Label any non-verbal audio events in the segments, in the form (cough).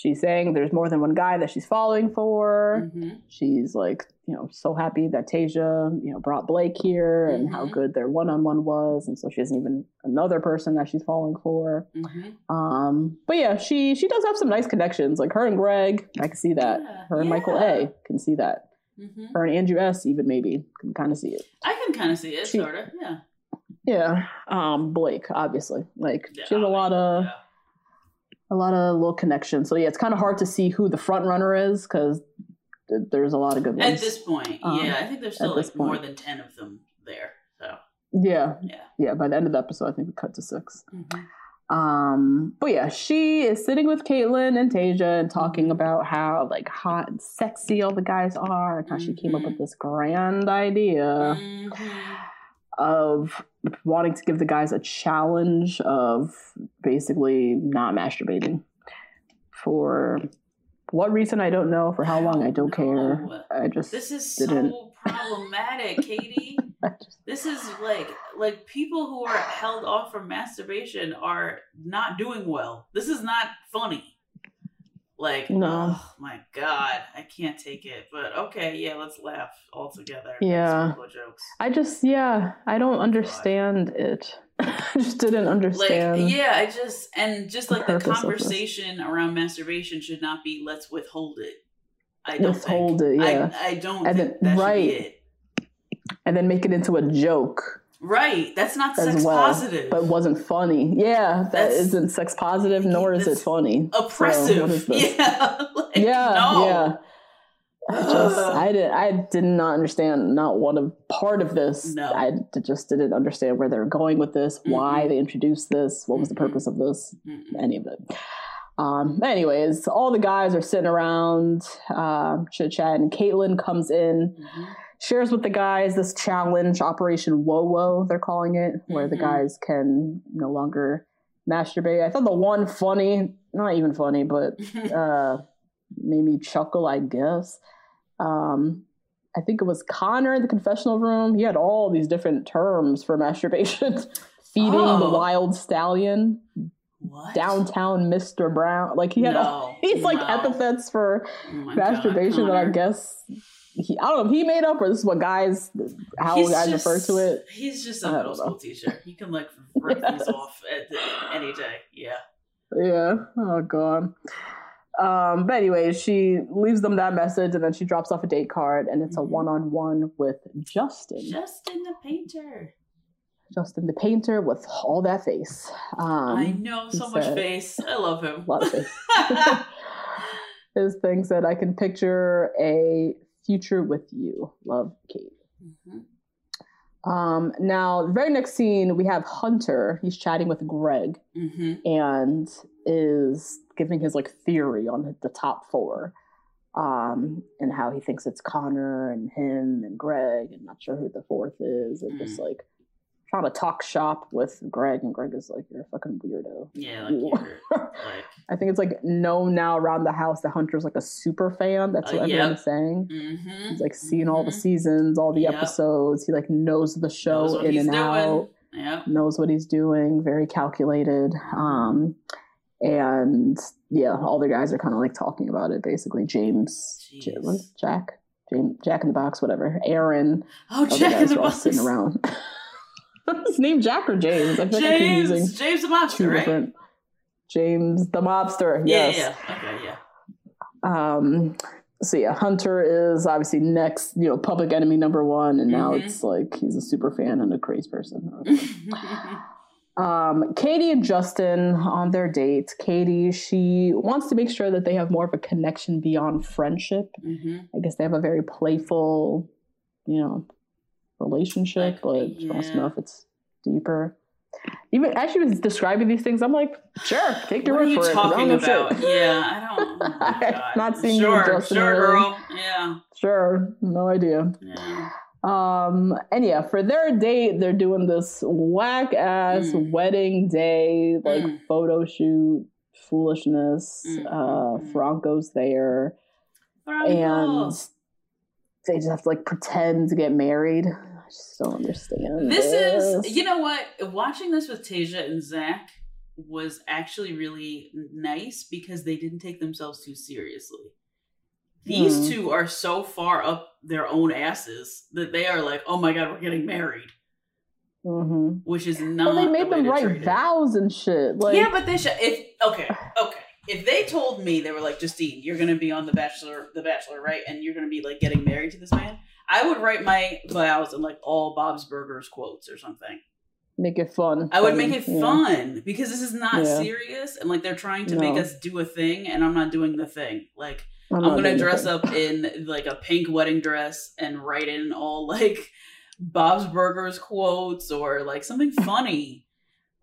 she's saying there's more than one guy that she's falling for. Mhm. She's like, you know, so happy that Tayshia, you know, brought Blake here and how Mhm. good their one-on-one was, and so she has even another person that she's falling for. Mhm. Um, but yeah, she she does have some nice connections. Like her and Greg, I can see that. Yeah, her and Michael. A can see that. Mhm. Her and Andrew S even maybe can kind of see it. I can kind of see it, She- sort of. Yeah. Yeah. Um, Blake, obviously. Like Yeah, she has a lot of yeah. A lot of little connections. So yeah, it's kind of hard to see who the front runner is because th- there's a lot of good ones. At this point, Um, yeah, I think there's still like more than ten of them there. So yeah, yeah. yeah. By the end of the episode, I think we cut to six. Mhm. Um, but yeah, she is sitting with Kaitlyn and Tayshia and talking Mhm. about how like hot and sexy all the guys are, and how she came up Mhm. with this grand idea Mhm. Of wanting to give the guys a challenge of basically not masturbating for what reason I don't know, for how long I don't care. I just This is didn't. so problematic, (laughs) Katie. Just This is like like people who are held off from masturbation are not doing well. This is not funny. Like, No. oh my god, I can't take it. But okay, yeah, let's laugh all together. Yeah. Make some little jokes. I just yeah, I don't oh understand it. (laughs) I just didn't understand. Like, yeah, I just and just like the this. conversation around masturbation should not be let's withhold it. I don't Withhold think. it, yeah. I, I don't And think then- that should right. be it. And then make it into a joke Right. That's not sex well, positive. but wasn't funny. Yeah, that That's- not sex positive, nor is it funny. So, oppressive. this? (laughs) yeah. like, yeah, no. yeah. I just. I did I did not understand not one of part of this. No. I just didn't understand where they're going with this, why Mm-mm. they introduced this, what was the purpose of this, Mm-mm. any of it. Um, anyways, all the guys are sitting around uh, chit and Kaitlyn comes in, Mhm. Shares with the guys this challenge, Operation Whoa Whoa, they're calling it, where the Mhm. guys can no longer masturbate. I thought the one funny, not even funny, but (laughs) uh, made me chuckle, I guess. Um, I think it was Connor in the confessional room. He had all these different terms for (laughs) masturbation. Feeding the Oh. wild stallion, what? downtown Mr. Brown. Like he had all No, (laughs) these like epithets for Oh my God, masturbation that I guess he, I don't know if he made up or this is what guys how He's guys just- refer to it. He's just a middle school teacher. He can like (laughs) rip these off at the, any day. Yeah. Yeah. Oh god. Um, but anyway, she leaves them that message and then she drops off a date card and it's a Mhm. one on one with Justin. Justin the painter. Justin the painter with all that face. Um I know so much said- face. I love him. (laughs) a of face. (laughs) His thing said, I can picture a future with you. Love Kate. Mhm. Um, now, the very next scene, we have Hunter. He's chatting with Greg Mhm. and is giving his like theory on the top four, um, and how he thinks it's Connor and him and Greg, and not sure who the fourth is, and just like trying to talk shop with Greg, and Greg is like, "You're a fucking weirdo." Yeah, (laughs) like like I think it's like known now around the house that Hunter's like a super fan. That's Uh, what everyone yep. is saying. mhm. He's like seen all the Mhm. seasons, all the Yep. episodes. He like knows the show Knows in and out. doing. Yeah. knows what he's doing, very calculated. Um, and yeah, all the guys are kind of like talking about it. Basically, James, Jack, James, Jack in the Box, whatever. Aaron, Oh, Jack in the Box. sitting around. (laughs) his name Jack or James? I think I James, using James the two Monster, right? James the mobster. Yeah, yes. yeah. Okay, yeah. Um, so yeah, Hunter is obviously next, you know, public enemy number one, and now Mhm. it's like he's a super fan and a crazy person. (laughs) um, Katie and Justin on their date. Katie, she wants to make sure that they have more of a connection beyond friendship. hmm I guess they have a very playful, you know, relationship, Like, but she wants to yeah. know if it's deeper. Even as she was describing these things, I'm like, sure, take your What are word you for it. 'cause I don't talking about? shit. Yeah, I don't. Oh (laughs) not seeing you sure, and Justin Sure, really. girl. Yeah. Sure, no idea. Yeah. Um, and yeah, for their date, they're doing this whack ass Mm. wedding day, like Mm. photo shoot foolishness. Mm, Uh, mm, mm. Franco's there, Franco. and they just have to like pretend to get married. I just don't understand. This is, you know what? Watching this with Tayshia and Zach was actually really nice because they didn't take themselves too seriously. These Hmm. two are so far up their own asses that they are like, "Oh my god, we're getting married," hmm which is not. Well, they made way them write vows and shit. Like, yeah, but they should. If okay, (sighs) okay. If they told me they were like, Justine, you're gonna be on the Bachelor, the Bachelor, right? And you're gonna be like getting married to this man, I would write my vows in like all Bob's Burgers quotes or something. make it fun. I would make it yeah. fun because this is not Yeah. serious, and like they're trying to make us do a thing, and I'm not doing the thing. Like I'm I'm, gonna dress up in like a pink wedding dress and write in all like Bob's Burgers quotes or like something funny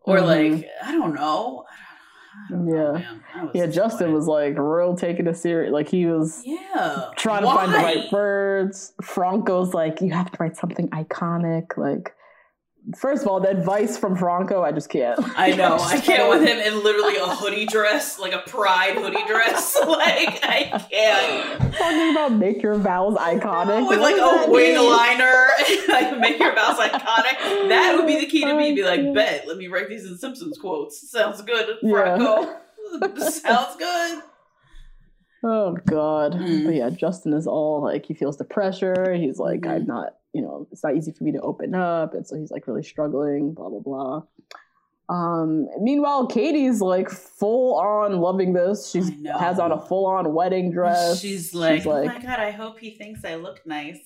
or Mhm. like I don't know. Don't know, Yeah. man. I was Yeah, Justin was like real taking it serious. Like he was yeah trying to find the right words. Franco's like, you have to write something iconic. Like, first of all, the advice from Franco, I just can't. I (laughs) know. I can't with him in literally a (laughs) hoodie dress, like a pride hoodie dress. (laughs) like I can't. Talking about make your vows iconic. With What like a wing mean? liner, like make your vows iconic. That would be the key to me. Be like, Oh, bet, let me write these in Simpsons quotes. Sounds good, Yeah. Franco. Sounds good. Oh God. Mm. But yeah, Justin is all like he feels the pressure. He's like, Mhm. I'm not, you know, it's not easy for me to open up. And so he's like really struggling, blah blah blah. Um meanwhile, Katie's like full on loving this. She has on a full on wedding dress. She's like, oh my god, I hope he thinks I look nice.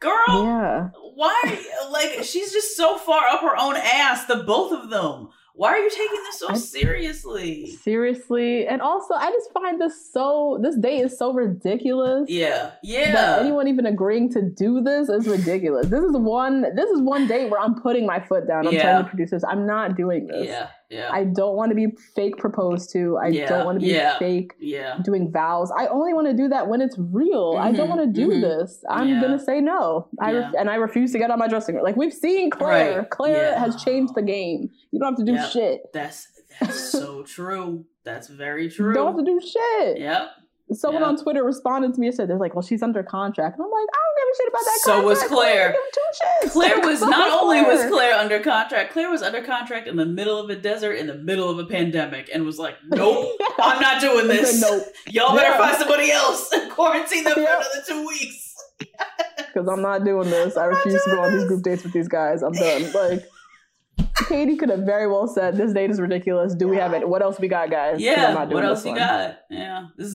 Girl, Yeah. why? Like, she's just so far up her own ass, the both of them. Why are you taking this so I- seriously? Seriously. And also I just find this so this date is so ridiculous. Yeah, yeah. anyone even agreeing to do this is ridiculous. This is one this is one date where I'm putting my foot down. I'm Yeah. telling the producers, I'm not doing this. yeah, yeah, I don't want to be fake proposed to. I Yeah, don't want to be yeah. fake yeah. doing vows. I only want to do that when it's real. I don't Mhm, want to do mhm. this. I'm gonna say no. I Yeah. and I refuse to get on my dressing room. Like we've seen Clare. Right, Clare has changed the game. You don't have to do shit. That's that's so (laughs) true. That's very You true. don't have to do shit. Yep. Someone Yeah. on Twitter responded to me and said, "They're like, well, she's under contract," and I'm like, "I don't give a shit about that." So was. Clare. I don't two shits. Clare (laughs) was So not only was Clare. Clare under contract, Clare was under contract in the middle of a desert in the middle of a pandemic and was like, Nope, (laughs) I'm not doing I this. nope, Y'all better Yeah. find somebody else quarantine them for another two weeks. (laughs) because I'm not doing this. I I'm not refuse to go on these group dates with these guys. I'm done. Like, Katie could have very well said, "This date is ridiculous. Do we have it? What else we got, guys?" Yeah. not doing What else you got? Yeah. This is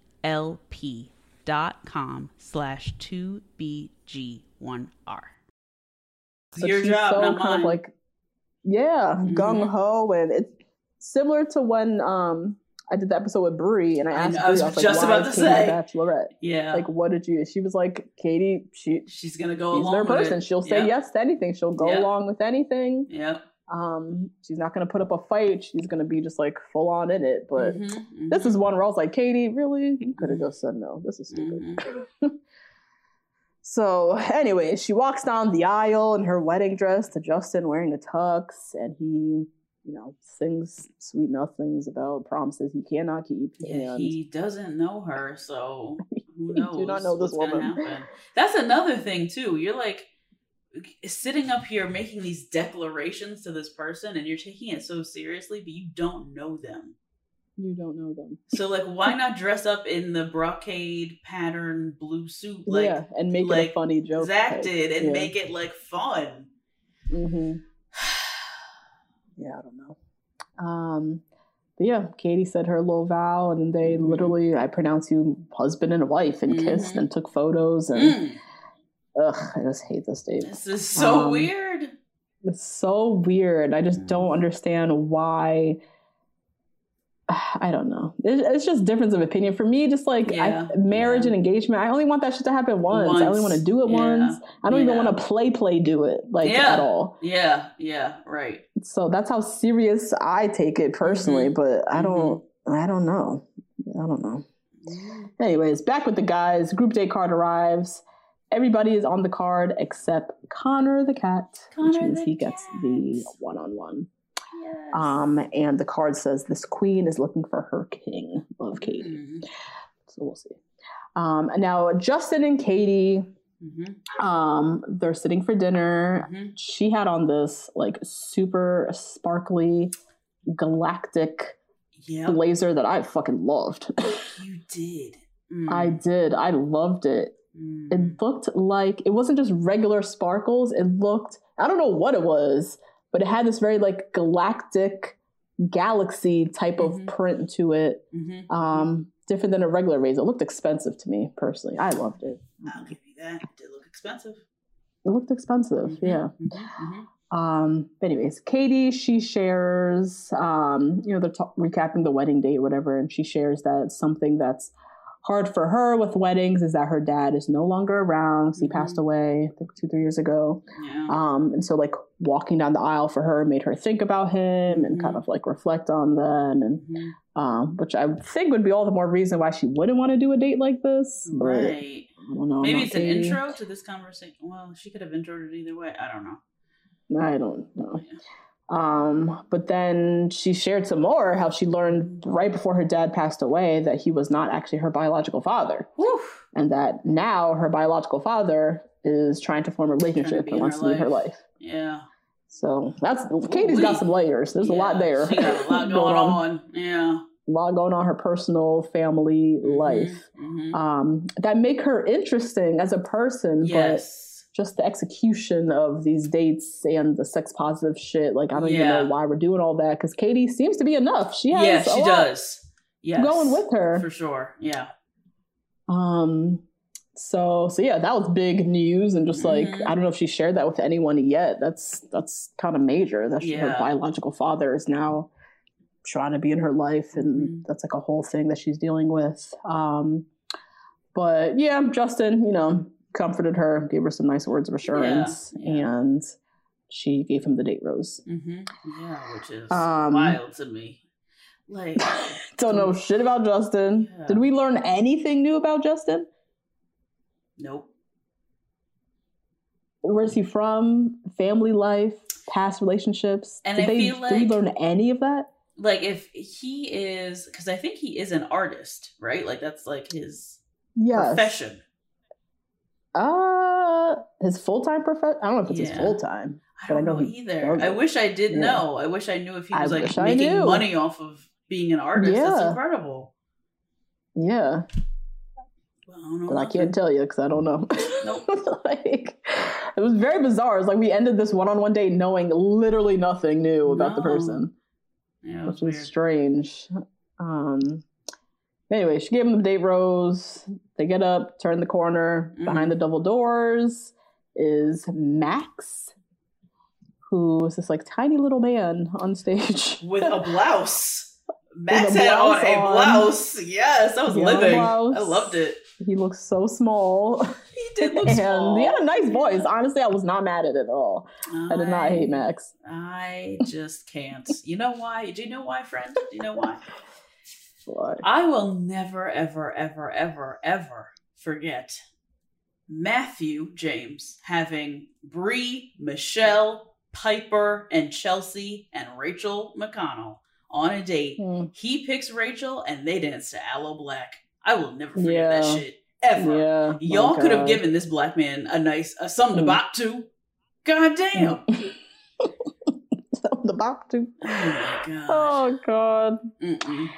E lp dot com slash 2bg1r. So your job, so kind mine. of like, yeah, mm-hmm. gung ho, and it's similar to when um I did the episode with Brie, and I asked, I, I was, I was just like, about to say, Bachelorette. Yeah, like what did you? She was like, Katie, she she's gonna go she's along. Their person, it. she'll say yep. yes to anything. She'll go yep. along with anything. Yep. Um, she's not going to put up a fight. She's going to be just like full on in it. But mm-hmm, mm-hmm. this is one where I was like, Katie, really? You could have just said no. This is stupid. Mm-hmm. (laughs) so, anyway, she walks down the aisle in her wedding dress to Justin wearing a tux, and he, you know, sings sweet nothings about promises he cannot keep. Yeah, he doesn't know her, so (laughs) who knows? do not know this woman. That's another thing too. You're like sitting up here making these declarations to this person and you're taking it so seriously, but you don't know them. You don't know them. (laughs) So like why not dress up in the brocade pattern blue suit like Yeah, and make like it a funny joke. Zach did and yeah. make it like fun. Mm-hmm. (sighs) yeah, I don't know. Um but yeah, Katie said her little vow and they mm-hmm. literally I pronounce you husband and wife and mm-hmm. kissed and took photos and mm Ugh, I just hate this date. This is so um, weird. It's so weird. I just don't understand why. (sighs) I don't know. It's just difference of opinion for me. Just like yeah, I, marriage yeah. and engagement, I only want that shit to happen once. once. I only want to do it yeah, once. I don't even want to play play do it like at all. Yeah, yeah, right. So that's how serious I take it personally. Mm-hmm. But I don't. Mm-hmm. I don't know. I don't know. Anyways, back with the guys. Group date card arrives everybody is on the card except Connor the cat, Connor which means he cat. gets the one on one. Um, and the card says this queen is looking for her king. Love Katie. Mm-hmm. So we'll see. Um, now Justin and Katie, mm-hmm. um, they're sitting for dinner. Mm-hmm. She had on this like super sparkly galactic yep. blazer that I fucking loved. (laughs) you did. Mm. I did. I loved it. Mm. It looked like it wasn't just regular sparkles. It looked, I don't know what it was, but it had this very like galactic galaxy type mm-hmm. of print to it. Mm-hmm. Um, different than a regular razor. It looked expensive to me personally. I loved it. I'll give you that. It did look expensive. It looked expensive, mm-hmm. yeah. Mm-hmm. Mm-hmm. Um, anyways, Katie, she shares, um, you know, they're t- recapping the wedding day or whatever, and she shares that something that's hard for her with weddings is that her dad is no longer around. He mm-hmm. passed away, I think two, three years ago. Yeah. Um, and so like walking down the aisle for her made her think about him and mm-hmm. kind of like reflect on them and mm-hmm. um, which I think would be all the more reason why she wouldn't want to do a date like this. Right. I don't know. Maybe it's an intro to this conversation. Well, she could have introed it either way. I don't know. I don't know. Yeah. Um, but then she shared some more how she learned right before her dad passed away that he was not actually her biological father. Oof. And that now her biological father is trying to form a relationship and wants to be in her life. Yeah. So that's Katie's got some layers. There's yeah, a lot there. She got a lot (laughs) going, on. on. Yeah. a lot going on her personal family Mhm, life mhm. um, that make her interesting as a person, but yes. Just the execution of these dates and the sex positive shit. Like I don't even know why we're doing all that because Katie seems to be enough. She has yeah, she does. Yes. going with her. For sure. Yeah. Um, so so yeah, that was big news, and just like Mhm. I don't know if she shared that with anyone yet. That's that's kind of major. That she- her biological father is now trying to be in her life, and Mhm. that's like a whole thing that she's dealing with. Um, but yeah, Justin, you know, comforted her, gave her some nice words of assurance, Yeah, yeah. and she gave him the date rose. Mm-hmm. Yeah, which is Um, wild to me. Like, (laughs) Don't know shit about Justin. Yeah. Did we learn anything new about Justin? nope. where's he from? Family life, past relationships. And did I they feel did we learn any of that? Like, if he is, because I think he is an artist, right? Like, that's like his Yes. profession. Uh his full time profession. I don't know if it's his full time. I don't know know either. I wish I did Yeah. know. I wish I knew if he I was like making money off of being an artist. That's Yeah. incredible. Yeah, Well, I don't know. but I can't tell you because I don't know. Nope. (laughs) like it was very bizarre. It's like we ended this one on one date knowing literally nothing new about the person, Yeah, which was was weird. strange. Um. Anyway, she gave him the date rose. They get up, turn the corner. Mm-hmm. Behind the double doors is Max, who is this like tiny little man on stage. (laughs) with a blouse. Max a had on blouse a on. blouse. Yes, I was He a living. I loved it. He looks so small. (laughs) He did look (laughs) and small. he had a nice voice. Honestly, I was not mad at it at all. I did not hate Max. I just can't. You know why? Do you know why, friend? Do you know why? I will never, ever, ever, ever, ever forget Matthew James having Bree, Michelle, Piper, and Chelsea and Rachel McConnell on a date. Hmm. He picks Rachel and they dance to Aloe Blacc. I will never forget that shit ever. yeah, Y'all my could have given this black man a nice a something to Mm. bop to. God damn. (laughs) Something to bop to. Oh my god. Oh God. Mm-mm.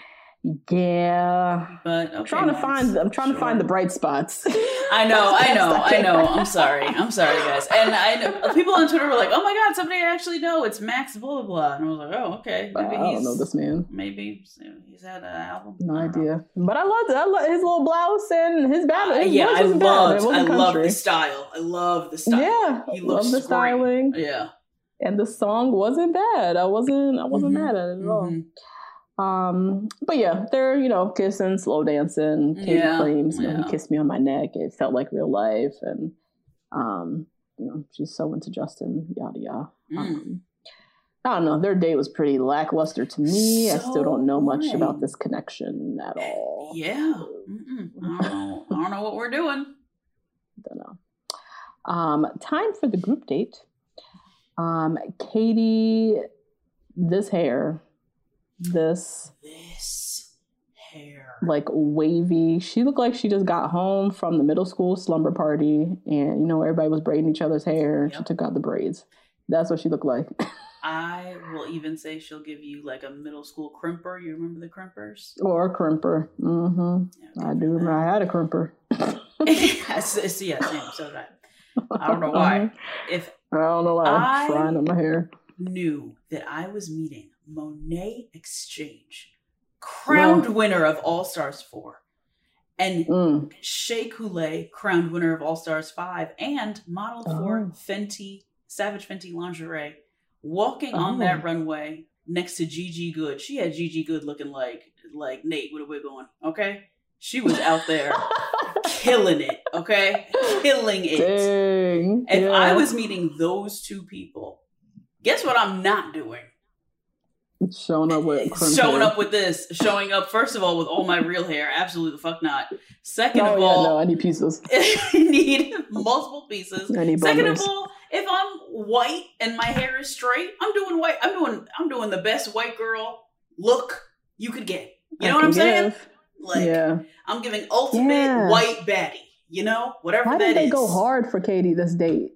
Yeah. But okay, I'm trying to find. I'm trying to find the bright spots. I know, I (laughs) know, I know. I'm sorry. I'm sorry, guys. And I know people on Twitter were like, "Oh my god, somebody I actually know. It's Max blah blah blah." And I was like, "Oh, okay. I don't know this man. maybe he's had an album. No know. idea. But I loved it. I love his little blouse and his bad. Uh, yeah, I wasn't love. I love the style. I love the style. Yeah, he love looks the styling. Yeah, and the song wasn't bad. I wasn't. I wasn't Mhm, mad at it at all. Um, but yeah, they're you know kissing, slow dancing. Katie Yeah, claims you know yeah. he kissed me on my neck. It felt like real life, and um, you know she's so into Justin. Yada yada. Mm. Um, I don't know. Their date was pretty lackluster to me. I still don't know much about this connection at all. Yeah. Mm-mm. I don't know. (laughs) I don't know what we're doing. Don't know. Um, time for the group date. Um, Katie, this hair, this This hair. like wavy. She looked like she just got home from the middle school slumber party, and you know everybody was braiding each other's hair. And she took out the braids. That's what she looked like. (laughs) I will even say she'll give you like a middle school crimper. You remember the crimpers? or a crimper. hmm Yeah, I do remember. I had a crimper. (laughs) yes, yes, yeah, same. So did I. I don't know why. If I don't know why. I- I'm frying up my hair. knew that I was meeting Monét X Change, crowned winner of All Stars 4, and Mm. Shea Coulee, crowned winner of All Stars 5, and model for Oh. Fenty, Savage Fenty lingerie, walking Oh. on that runway next to Gigi Goode. She had Gigi Goode looking like like Nate with a wig on, okay? She was out there (laughs) killing it, okay? Killing it. Dang. If yeah. I was meeting those two people, guess what I'm not doing? Showing up with Showing hair. up with this. Showing up, first of all, with all my real hair. Absolutely the fuck not. Second oh, of yeah, all, no, I need pieces. (laughs) I need multiple pieces. Need Second of all, if I'm white and my hair is straight, I'm doing white. I'm doing I'm doing the best white girl look you could get. You know what I'm can saying? Like yeah. I'm giving ultimate Yeah. white baddie. You know, whatever Why that didn't they is. go hard for Katie this date?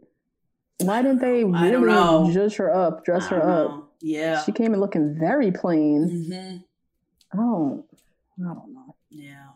Why didn't they really know. judge her up, dress her don't up? Yeah. She came in looking very plain. hmm Oh, I don't know. Yeah.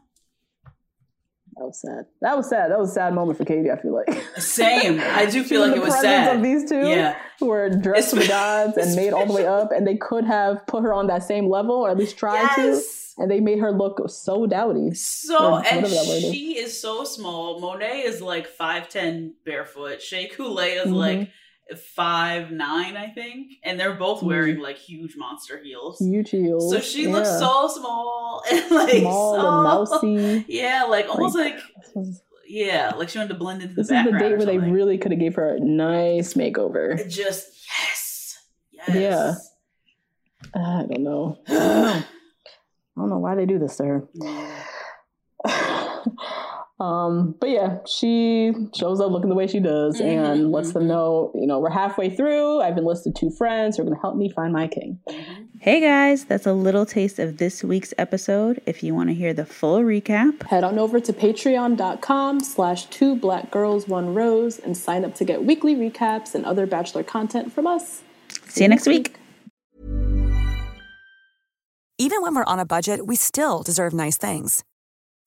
That was sad. That was sad. That was a sad moment for Katie. I feel like. Same. I do (laughs) feel like it was sad. Of these two, Yeah. who were dressed for gods and made all the way up, and they could have put her on that same level, or at least tried to, and they made her look so dowdy. So Or and word is. she is so small. Monet is like five ten barefoot. Shea Coulee is Mhm. like five nine, I think, and they're both hmm. wearing like huge monster heels. Huge heels. So she yeah. looks so small (laughs) and like small so, and mousy. (laughs) Yeah, like almost like, (sighs) was- yeah, like she wanted to blend into the This is the date where they really could have gave her a nice makeover. It just yes, yes. Yeah. (sighs) I don't know. I don't know. I don't know why they do this to her. (sighs) um, but yeah, she shows up looking the way she does Mhm, and lets them mhm. know, you know, we're halfway through. I've enlisted two friends who are going to help me find my king. Hey guys, that's a little taste of this week's episode. If you want to hear the full recap, Head on over to patreon.com slash two black girls, one rose and sign up to get weekly recaps and other Bachelor content from us. see you next week. Even when we're on a budget, we still deserve nice things.